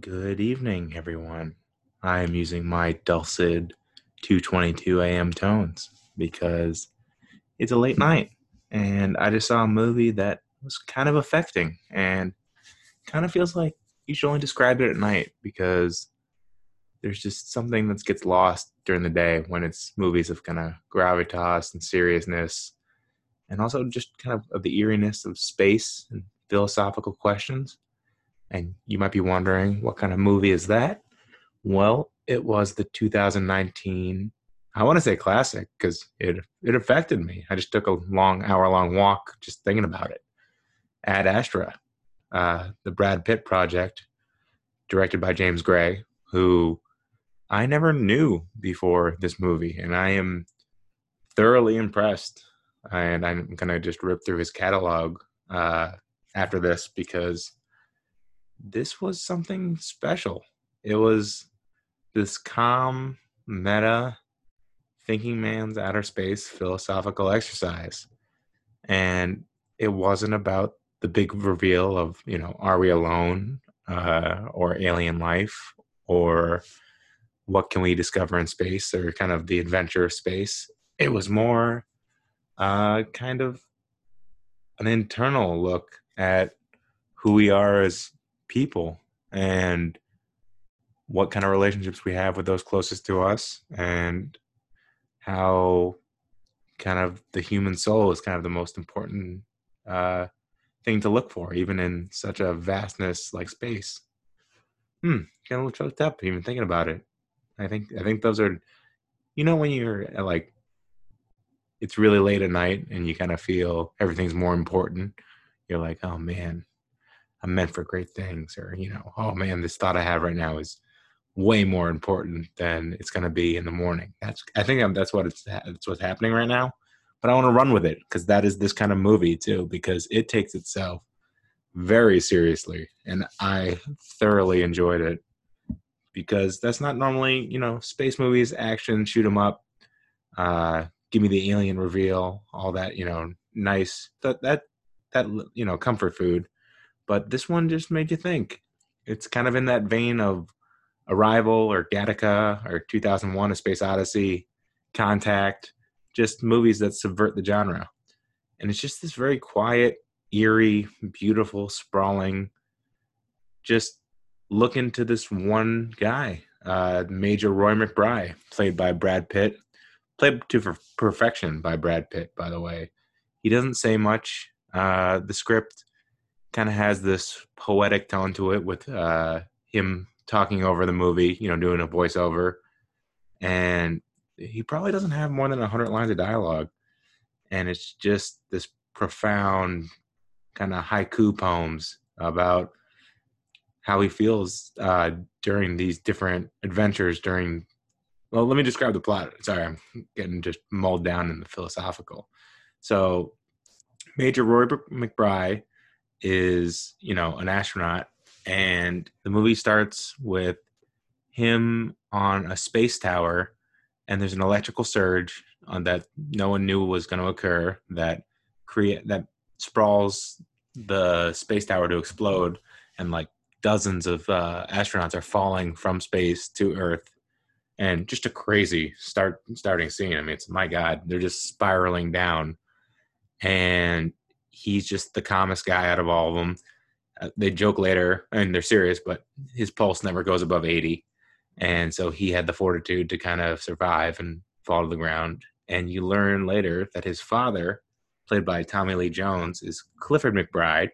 Good evening, everyone. I am using my dulcet 2:22 a.m. tones because it's a late night and I just saw a movie that was kind of affecting and kind of feels like you should only describe it at night because there's just something that gets lost during the day when it's movies of kind of gravitas and seriousness and also just kind of, of the eeriness of space and philosophical questions and you might be wondering, what kind of movie is that? Well, it was the 2019, I want to say classic because it, it affected me. I just took a long, hour long walk just thinking about it. Ad Astra, uh, the Brad Pitt project, directed by James Gray, who I never knew before this movie. And I am thoroughly impressed. And I'm going to just rip through his catalog uh, after this because this was something special. It was this calm, meta, thinking man's outer space philosophical exercise. And it wasn't about the big reveal of, you know, are we alone uh, or alien life or what can we discover in space or kind of the adventure of space. It was more uh, kind of an internal look at who we are as people and what kind of relationships we have with those closest to us and how kind of the human soul is kind of the most important uh, thing to look for, even in such a vastness like space. Hmm, kind of choked up even thinking about it. I think I think those are, you know, when you're like, it's really late at night and you kind of feel everything's more important. You're like, oh man, I'm meant for great things, or you know, oh man, this thought I have right now is way more important than it's going to be in the morning. That's I think that's what it's that's what's happening right now. But I want to run with it because that is this kind of movie too, because it takes itself very seriously, and I thoroughly enjoyed it because that's not normally you know space movies, action, shoot 'em up, uh, give me the alien reveal, all that you know, nice that that that you know comfort food but this one just made you think. It's kind of in that vein of Arrival or Gattaca or 2001: A Space Odyssey, Contact, just movies that subvert the genre. And it's just this very quiet, eerie, beautiful, sprawling. Just look into this one guy, uh, Major Roy McBride, played by Brad Pitt, played to perfection by Brad Pitt. By the way, he doesn't say much. Uh, the script kind of has this poetic tone to it with uh, him talking over the movie, you know, doing a voiceover. And he probably doesn't have more than 100 lines of dialogue. And it's just this profound kind of haiku poems about how he feels uh, during these different adventures during well let me describe the plot sorry i'm getting just mulled down in the philosophical so major roy mcbride is you know an astronaut and the movie starts with him on a space tower and there's an electrical surge on that no one knew was going to occur that create that sprawls the space tower to explode and like dozens of uh, astronauts are falling from space to earth and just a crazy start starting scene. I mean it's my god they're just spiraling down and he's just the calmest guy out of all of them. Uh, they joke later, and they're serious, but his pulse never goes above 80. And so he had the fortitude to kind of survive and fall to the ground. And you learn later that his father, played by Tommy Lee Jones, is Clifford McBride,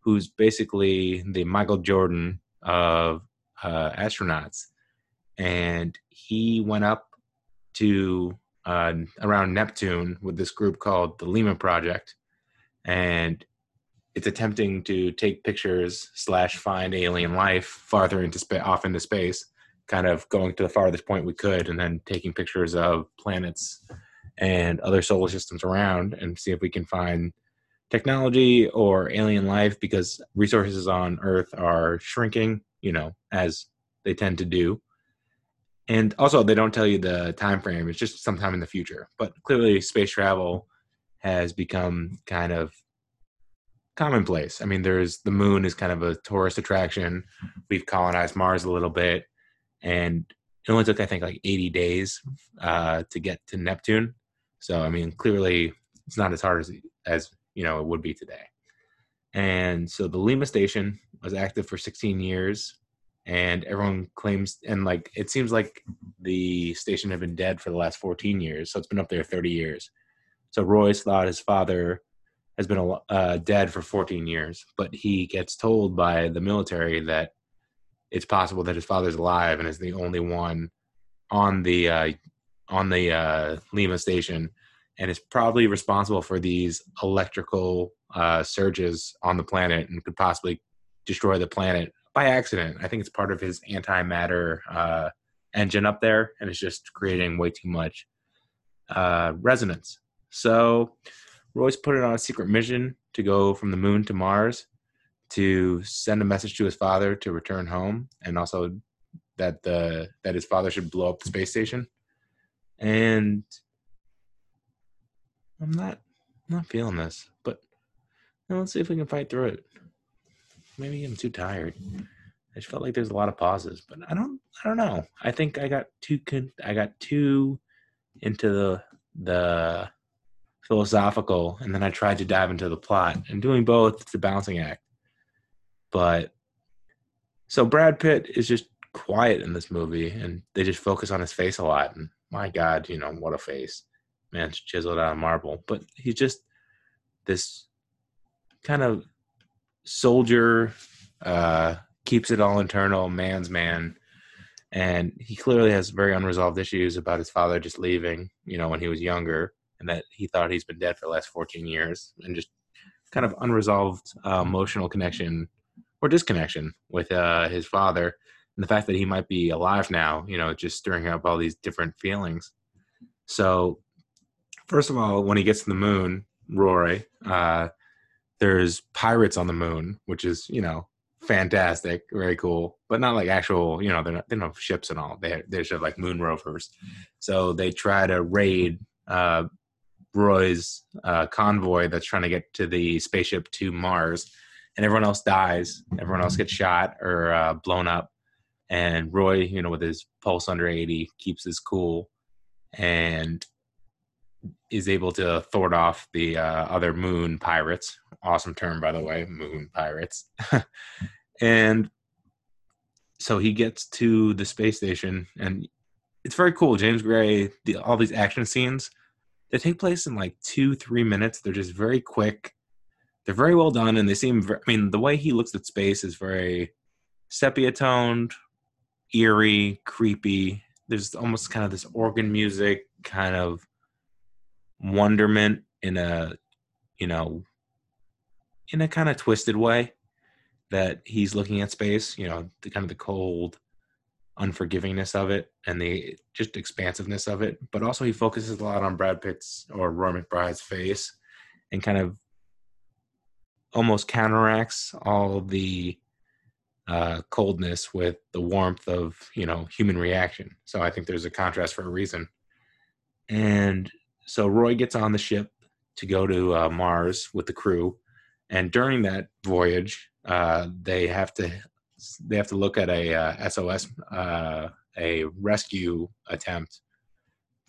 who's basically the Michael Jordan of uh, astronauts. And he went up to uh, around Neptune with this group called the Lima Project and it's attempting to take pictures slash find alien life farther into space off into space kind of going to the farthest point we could and then taking pictures of planets and other solar systems around and see if we can find technology or alien life because resources on earth are shrinking you know as they tend to do. And also they don't tell you the time frame it's just sometime in the future. But clearly space travel has become kind of commonplace. I mean, there's the moon is kind of a tourist attraction. We've colonized Mars a little bit, and it only took I think like 80 days uh, to get to Neptune. So I mean, clearly it's not as hard as as you know it would be today. And so the Lima station was active for 16 years, and everyone claims and like it seems like the station had been dead for the last 14 years, so it's been up there 30 years. So Roy's thought his father has been uh, dead for 14 years, but he gets told by the military that it's possible that his father's alive and is the only one on the uh, on the uh, Lima station, and is probably responsible for these electrical uh, surges on the planet and could possibly destroy the planet by accident. I think it's part of his antimatter uh, engine up there, and it's just creating way too much uh, resonance. So Roy's put it on a secret mission to go from the moon to Mars to send a message to his father to return home, and also that the that his father should blow up the space station. And I'm not not feeling this, but let's see if we can fight through it. Maybe I'm too tired. I just felt like there's a lot of pauses, but I don't I don't know. I think I got too con- I got too into the the philosophical and then I tried to dive into the plot. And doing both, it's a balancing act. But so Brad Pitt is just quiet in this movie and they just focus on his face a lot. And my God, you know, what a face. Man, chiseled out of marble. But he's just this kind of soldier, uh, keeps it all internal, man's man. And he clearly has very unresolved issues about his father just leaving, you know, when he was younger and that he thought he's been dead for the last 14 years and just kind of unresolved uh, emotional connection or disconnection with uh, his father and the fact that he might be alive now you know just stirring up all these different feelings. So first of all when he gets to the moon rory uh, there's pirates on the moon which is you know fantastic very cool but not like actual you know they're not they don't have ships and all they they just like moon rovers. So they try to raid uh, Roy's uh, convoy that's trying to get to the spaceship to Mars, and everyone else dies. Everyone else gets shot or uh, blown up, and Roy, you know, with his pulse under eighty, keeps his cool, and is able to thwart off the uh, other moon pirates. Awesome term, by the way, moon pirates. and so he gets to the space station, and it's very cool. James Gray, the, all these action scenes they take place in like two, three minutes. They're just very quick. They're very well done, and they seem. Very, I mean, the way he looks at space is very sepia toned, eerie, creepy. There's almost kind of this organ music, kind of wonderment in a, you know, in a kind of twisted way that he's looking at space. You know, the kind of the cold unforgivingness of it and the just expansiveness of it. But also he focuses a lot on Brad Pitt's or Roy McBride's face and kind of almost counteracts all the uh, coldness with the warmth of you know human reaction. So I think there's a contrast for a reason. And so Roy gets on the ship to go to uh, Mars with the crew, and during that voyage, uh, they have to they have to look at a uh, SOS, uh, a rescue attempt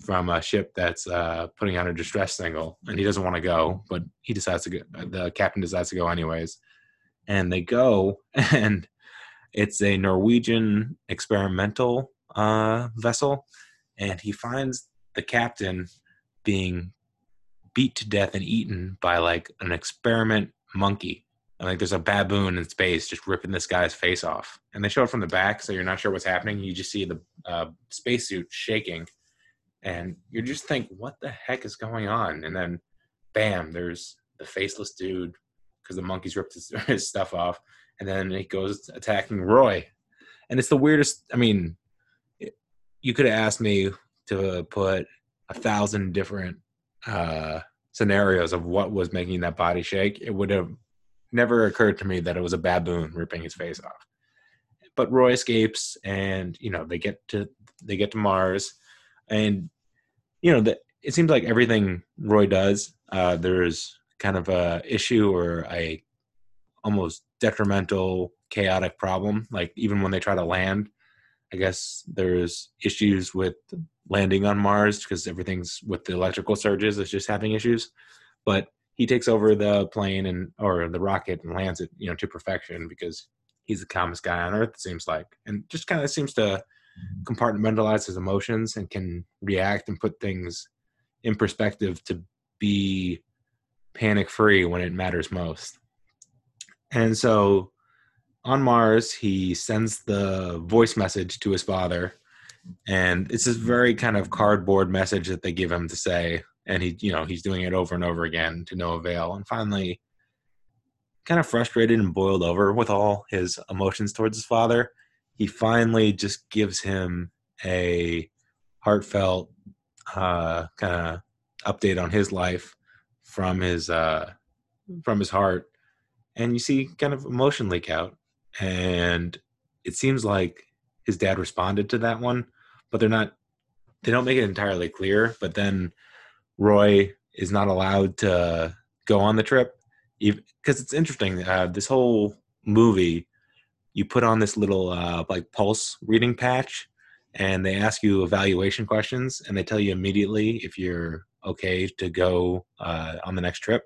from a ship that's uh, putting out a distress signal, and he doesn't want to go, but he decides to go. The captain decides to go anyways, and they go, and it's a Norwegian experimental uh, vessel, and he finds the captain being beat to death and eaten by like an experiment monkey like there's a baboon in space just ripping this guy's face off, and they show it from the back, so you're not sure what's happening. You just see the uh, spacesuit shaking, and you just think, "What the heck is going on?" And then, bam! There's the faceless dude because the monkeys ripped his, his stuff off, and then he goes attacking Roy, and it's the weirdest. I mean, you could have asked me to put a thousand different uh, scenarios of what was making that body shake. It would have never occurred to me that it was a baboon ripping his face off. But Roy escapes, and you know they get to they get to Mars, and you know that it seems like everything Roy does, uh, there's kind of a issue or a almost detrimental, chaotic problem. Like even when they try to land, I guess there's issues with landing on Mars because everything's with the electrical surges is just having issues. But he takes over the plane and or the rocket and lands it, you know, to perfection because he's the calmest guy on earth. It seems like, and just kind of seems to compartmentalize his emotions and can react and put things in perspective to be panic free when it matters most. And so on Mars, he sends the voice message to his father. And it's this very kind of cardboard message that they give him to say. And he, you know, he's doing it over and over again to no avail. And finally, kind of frustrated and boiled over with all his emotions towards his father, he finally just gives him a heartfelt uh, kind of update on his life from his uh, from his heart, and you see kind of emotion leak out, and it seems like his dad responded to that one, but they're not. They don't make it entirely clear. But then Roy is not allowed to go on the trip because it's interesting. Uh, this whole movie you put on this little uh, like pulse reading patch and they ask you evaluation questions and they tell you immediately if you're okay to go uh, on the next trip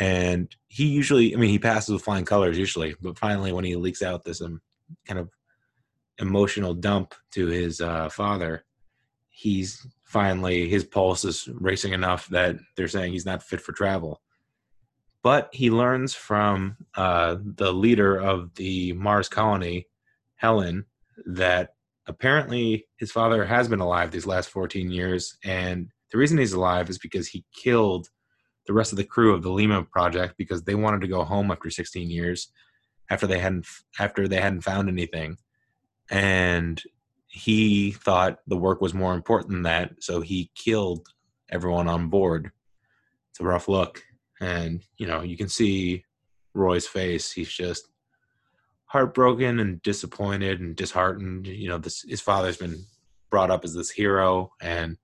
and he usually i mean he passes with flying colors usually but finally when he leaks out this um, kind of emotional dump to his uh, father he's finally his pulse is racing enough that they're saying he's not fit for travel but he learns from uh, the leader of the Mars colony, Helen, that apparently his father has been alive these last 14 years. And the reason he's alive is because he killed the rest of the crew of the Lima project because they wanted to go home after 16 years after they hadn't after they hadn't found anything and he thought the work was more important than that so he killed everyone on board it's a rough look and you know you can see Roy's face. He's just heartbroken and disappointed and disheartened. You know, this his father's been brought up as this hero, and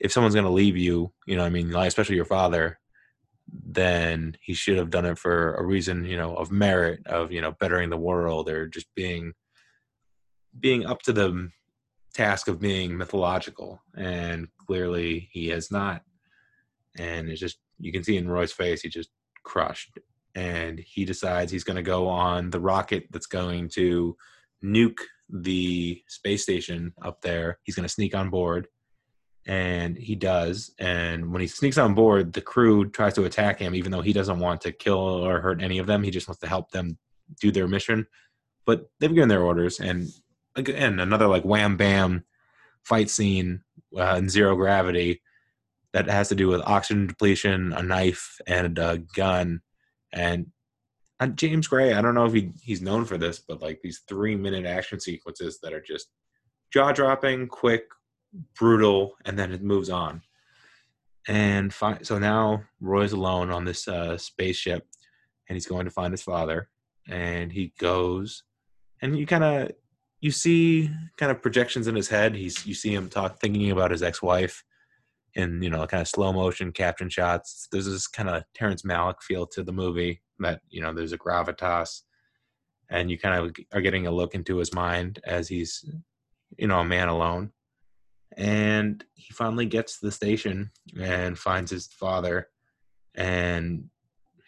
if someone's going to leave you, you know, I mean, like, especially your father, then he should have done it for a reason, you know, of merit, of you know, bettering the world, or just being being up to the task of being mythological. And clearly, he has not. And it's just you can see in Roy's face, he just crushed. And he decides he's going to go on the rocket that's going to nuke the space station up there. He's going to sneak on board. And he does. And when he sneaks on board, the crew tries to attack him, even though he doesn't want to kill or hurt any of them. He just wants to help them do their mission. But they've given their orders. And again, another like wham bam fight scene uh, in zero gravity that has to do with oxygen depletion, a knife, and a gun. And uh, James Gray, I don't know if he, he's known for this, but like these three minute action sequences that are just jaw dropping, quick, brutal, and then it moves on. And fi- so now Roy's alone on this uh, spaceship, and he's going to find his father. And he goes, and you kind of you see kind of projections in his head. He's you see him talk, thinking about his ex-wife, in you know kind of slow motion caption shots. There's this kind of Terrence Malick feel to the movie that you know there's a gravitas, and you kind of are getting a look into his mind as he's you know a man alone. And he finally gets to the station and finds his father, and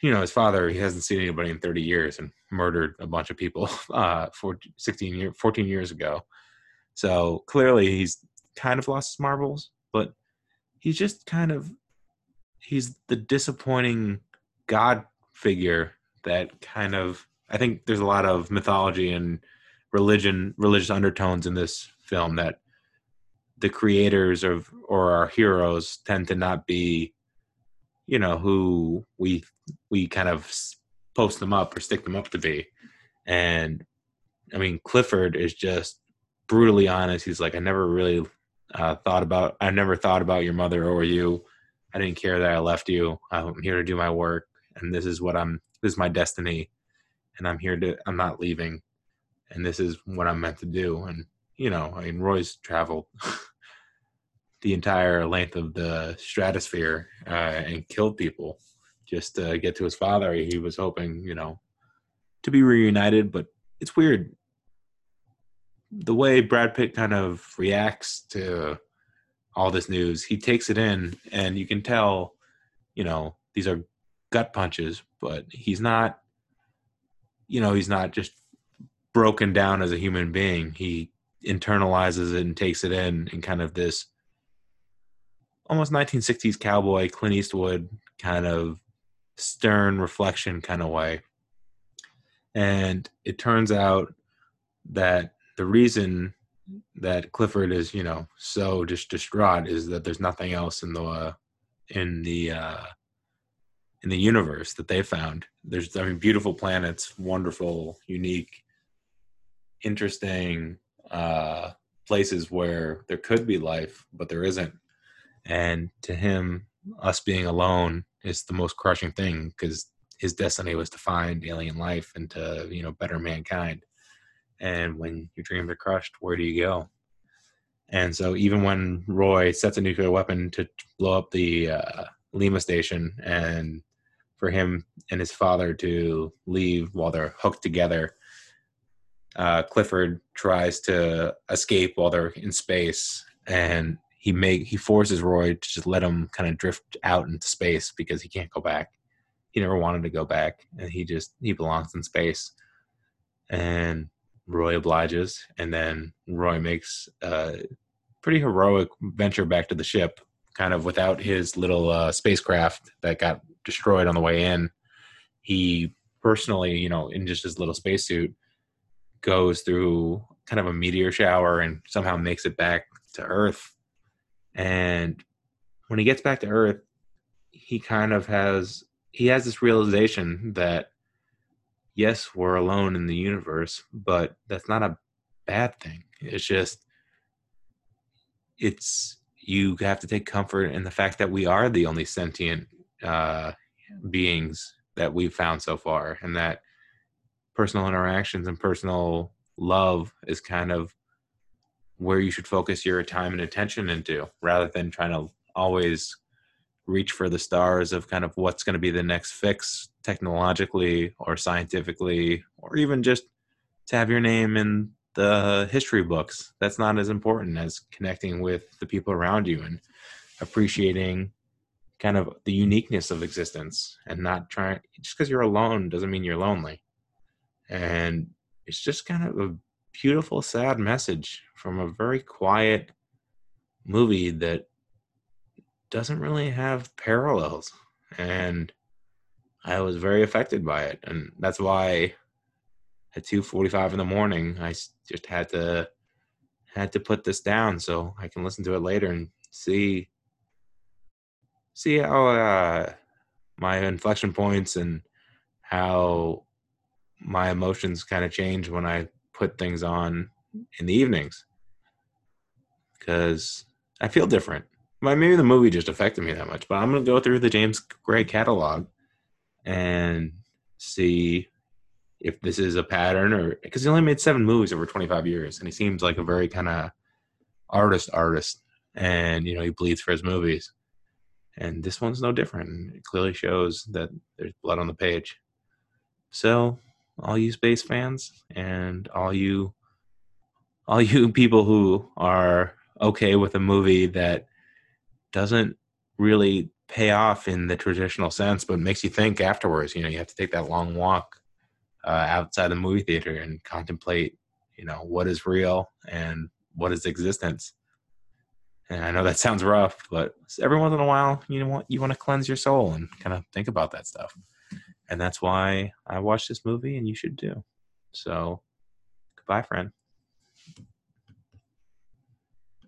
you know his father he hasn't seen anybody in 30 years and murdered a bunch of people uh 14, 16 year 14 years ago. So clearly he's kind of lost his marbles but he's just kind of he's the disappointing god figure that kind of I think there's a lot of mythology and religion religious undertones in this film that the creators of or our heroes tend to not be you know who we we kind of post them up or stick them up to be and i mean clifford is just brutally honest he's like i never really uh, thought about I never thought about your mother or you. I didn't care that I left you. I'm here to do my work, and this is what I'm. This is my destiny, and I'm here to. I'm not leaving, and this is what I'm meant to do. And you know, I mean, Roy's traveled the entire length of the stratosphere uh, and killed people, just to get to his father. He was hoping, you know, to be reunited, but it's weird the way Brad Pitt kind of reacts to all this news. He takes it in, and you can tell, you know, these are gut punches, but he's not, you know, he's not just broken down as a human being. He internalizes it and takes it in in kind of this almost 1960s cowboy Clint Eastwood kind of stern reflection kind of way. And it turns out that the reason that Clifford is, you know, so just distraught is that there's nothing else in the uh, in the uh, in the universe that they found. There's, I mean, beautiful planets, wonderful, unique, interesting uh, places where there could be life, but there isn't. And to him, us being alone is the most crushing thing because his destiny was to find alien life and to you know better mankind. And when your dreams are crushed where do you go? And so even when roy sets a nuclear weapon to blow up the uh, lima station and for him and his father to leave while they're hooked together uh, clifford tries to escape while they're in space and he make he forces roy to just let him kind of drift out into space because he can't go back. He never wanted to go back and he just he belongs in space. And roy obliges and then roy makes a pretty heroic venture back to the ship kind of without his little uh, spacecraft that got destroyed on the way in. He personally you know in just his little spacesuit goes through kind of a meteor shower and somehow makes it back to earth and when he gets back to earth he kind of has he has this realization that yes, we're alone in the universe, but that's not a bad thing. It's just it's you have to take comfort in the fact that we are the only sentient uh, beings that we've found so far, and that personal interactions and personal love is kind of where you should focus your time and attention into rather than trying to always reach for the stars of kind of what's going to be the next fix technologically or scientifically or even just to have your name in the history books. That's not as important as connecting with the people around you and appreciating kind of the uniqueness of existence and not trying just because you're alone doesn't mean you're lonely. And it's just kind of a beautiful sad message from a very quiet movie that doesn't really have parallels and i was very affected by it and that's why at 2.45 in the morning i just had to had to put this down so i can listen to it later and see see how uh, my inflection points and how my emotions kind of change when i put things on in the evenings because i feel different maybe the movie just affected me that much, but I'm gonna go through the James Gray catalog and see if this is a pattern or because he only made seven movies over 25 years, and he seems like a very kind of artist artist, and you know he bleeds for his movies, and this one's no different. It clearly shows that there's blood on the page. So, all you space fans and all you all you people who are okay with a movie that doesn't really pay off in the traditional sense, but makes you think afterwards. You know, you have to take that long walk uh, outside the movie theater and contemplate, you know, what is real and what is existence. And I know that sounds rough, but every once in a while, you know what, you want to cleanse your soul and kind of think about that stuff. And that's why I watched this movie, and you should do. So, goodbye, friend.